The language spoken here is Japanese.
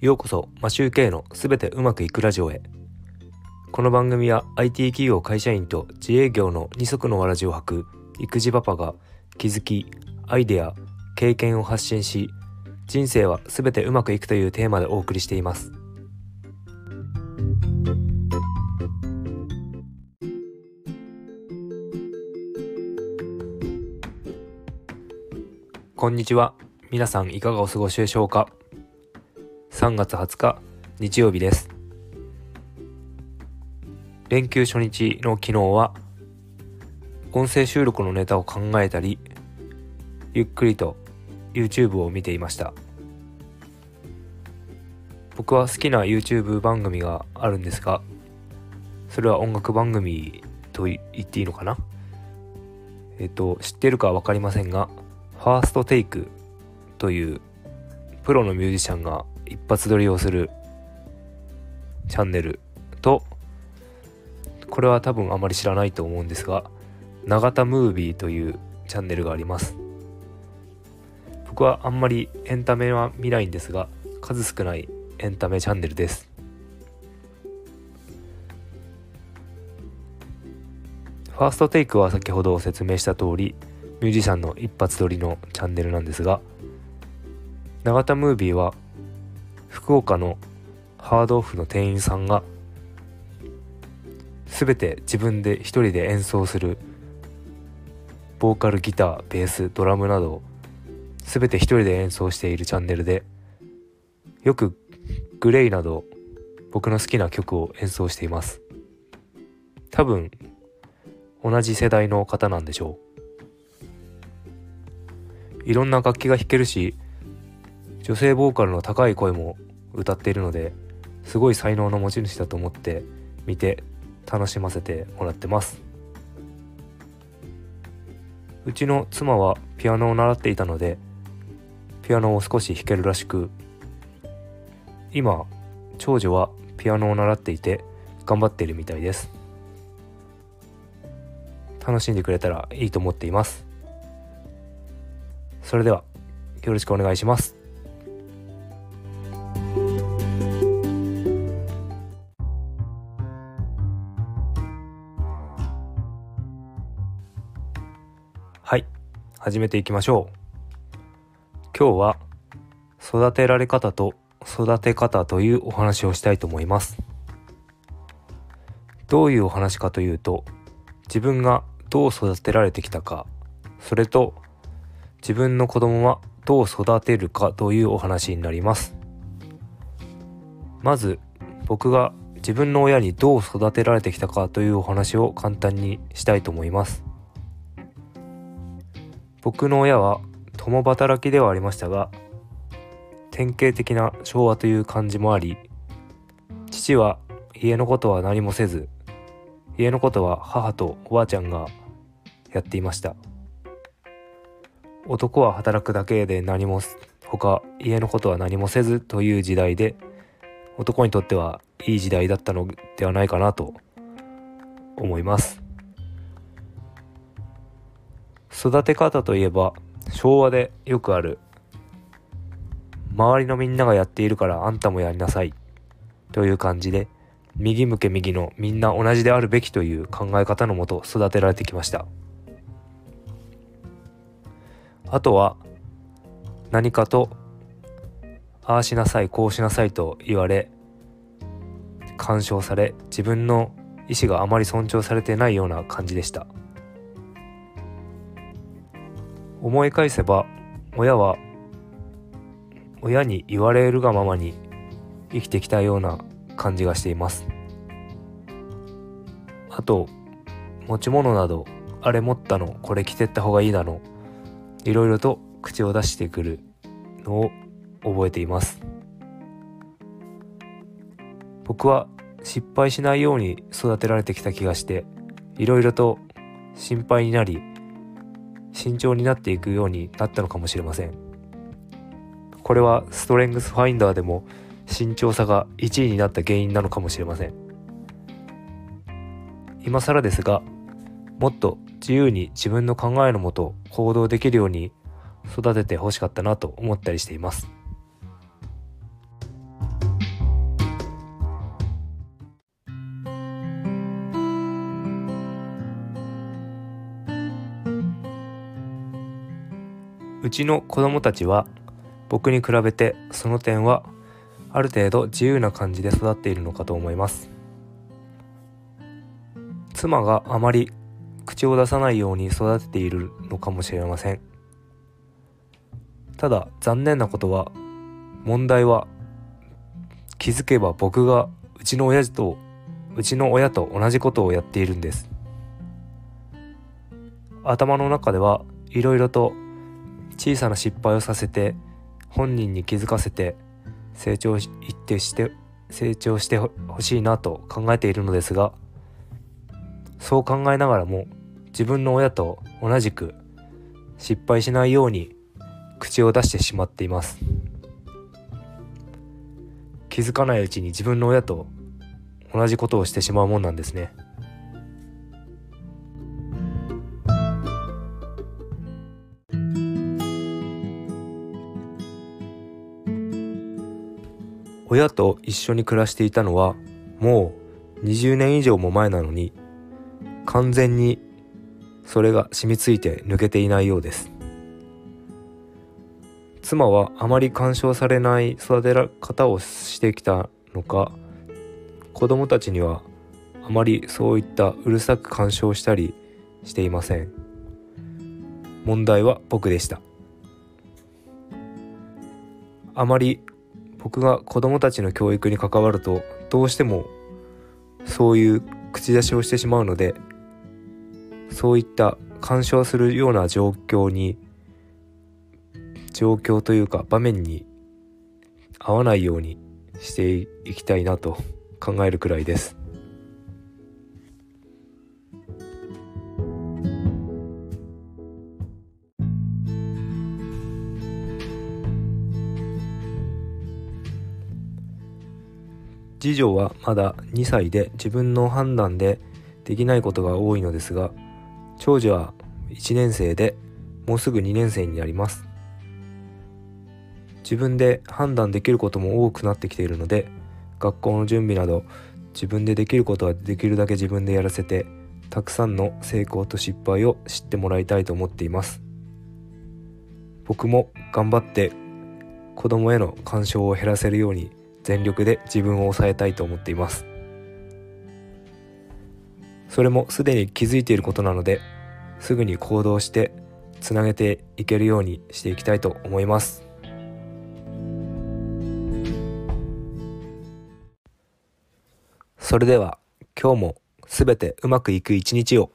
ようこそマシューケイのすべてうまくいくラジオへ。この番組は IT 企業会社員と自営業の二足のわらじを履く育児パパが気づきアイデア経験を発信し人生はすべてうまくいくというテーマでお送りしています。こんにちは。皆さんいかがお過ごしでしょうか？3月20日日曜日です。連休初日の昨日は音声収録のネタを考えたりゆっくりと YouTube を見ていました。僕は好きな YouTube 番組があるんですがそれは音楽番組と言っていいのかな？えっと知ってるか分かりませんがファーストテイクというプロのミュージシャンが一発撮りをするチャンネルとこれは多分あまり知らないと思うんですが永田ムービーというチャンネルがあります。僕はあんまりエンタメは見ないんですが数少ないエンタメチャンネルです。ファーストテイクは先ほど説明した通りミュージシャンの一発撮りのチャンネルなんですが永田ムービーは福岡のハードオフの店員さんが全て自分で一人で演奏するボーカルギターベースドラムなど全て一人で演奏しているチャンネルでよくグレイなど僕の好きな曲を演奏しています。多分同じ世代の方なんでしょう。いろんな楽器が弾けるし女性ボーカルの高い声も歌っているのですごい才能の持ち主だと思って見て楽しませてもらってます。うちの妻はピアノを習っていたのでピアノを少し弾けるらしく今長女はピアノを習っていて頑張っているみたいです。楽しんでくれたらいいと思っています。それではよろしくお願いします。始めていきましょう。今日は育てられ方と育て方というお話をしたいと思います。どういうお話かというと自分がどう育てられてきたかそれと自分の子供はどう育てるかというお話になります。まず僕が自分の親にどう育てられてきたかというお話を簡単にしたいと思います。僕の親は共働きではありましたが典型的な昭和という感じもあり父は家のことは何もせず家のことは母とおばあちゃんがやっていました。男は働くだけで何も他家のことは何もせずという時代で男にとってはいい時代だったのではないかなと思います。育て方といえば昭和でよくある周りのみんながやっているからあんたもやりなさいという感じで右向け右のみんな同じであるべきという考え方のもと育てられてきました。あとは何かとああしなさいこうしなさいと言われ干渉され自分の意思があまり尊重されてないような感じでした。思い返せば親は親に言われるがままに生きてきたような感じがしています。あと持ち物などあれ持ったのこれ着てった方がいいだのいろいろと口を出してくるのを覚えています。僕は失敗しないように育てられてきた気がしていろいろと心配になり慎重になっていくようになったのかもしれません。これはストレングスファインダーでも慎重さが1位になった原因なのかもしれません。今更ですがもっと自由に自分の考えのもと行動できるように育ててほしかったなと思ったりしています。うちの子供たちは僕に比べてその点はある程度自由な感じで育っているのかと思います。妻があまり口を出さないように育てているのかもしれません。ただ残念なことは問題は気づけば僕がうちの親父とうちの親と同じことをやっているんです。頭の中ではいろいろと小さな失敗をさせて本人に気づかせて成長ってして成長してほしいなと考えているのですがそう考えながらも自分の親と同じく失敗しないように口を出してしまっています。気づかないうちに自分の親と同じことをしてしまうもんなんですね。親と一緒に暮らしていたのはもう20年以上も前なのに完全にそれが染みついて抜けていないようです。妻はあまり干渉されない育て方をしてきたのか子供たちにはあまりそういったうるさく干渉したりしていません。問題は僕でした。あまり僕が子供たちの教育に関わるとどうしてもそういう口出しをしてしまうのでそういった干渉するような状況に状況というか場面に合わないようにしていきたいなと考えるくらいです。次女はまだ2歳で自分の判断でできないことが多いのですが長女は1年生でもうすぐ2年生になります。自分で判断できることも多くなってきているので学校の準備など自分でできることはできるだけ自分でやらせてたくさんの成功と失敗を知ってもらいたいと思っています。僕も頑張って子供への干渉を減らせるように全力で自分を抑えたいと思っています。それもすでに気づいていることなのですぐに行動してつなげていけるようにしていきたいと思います。それでは今日もすべてうまくいく一日を。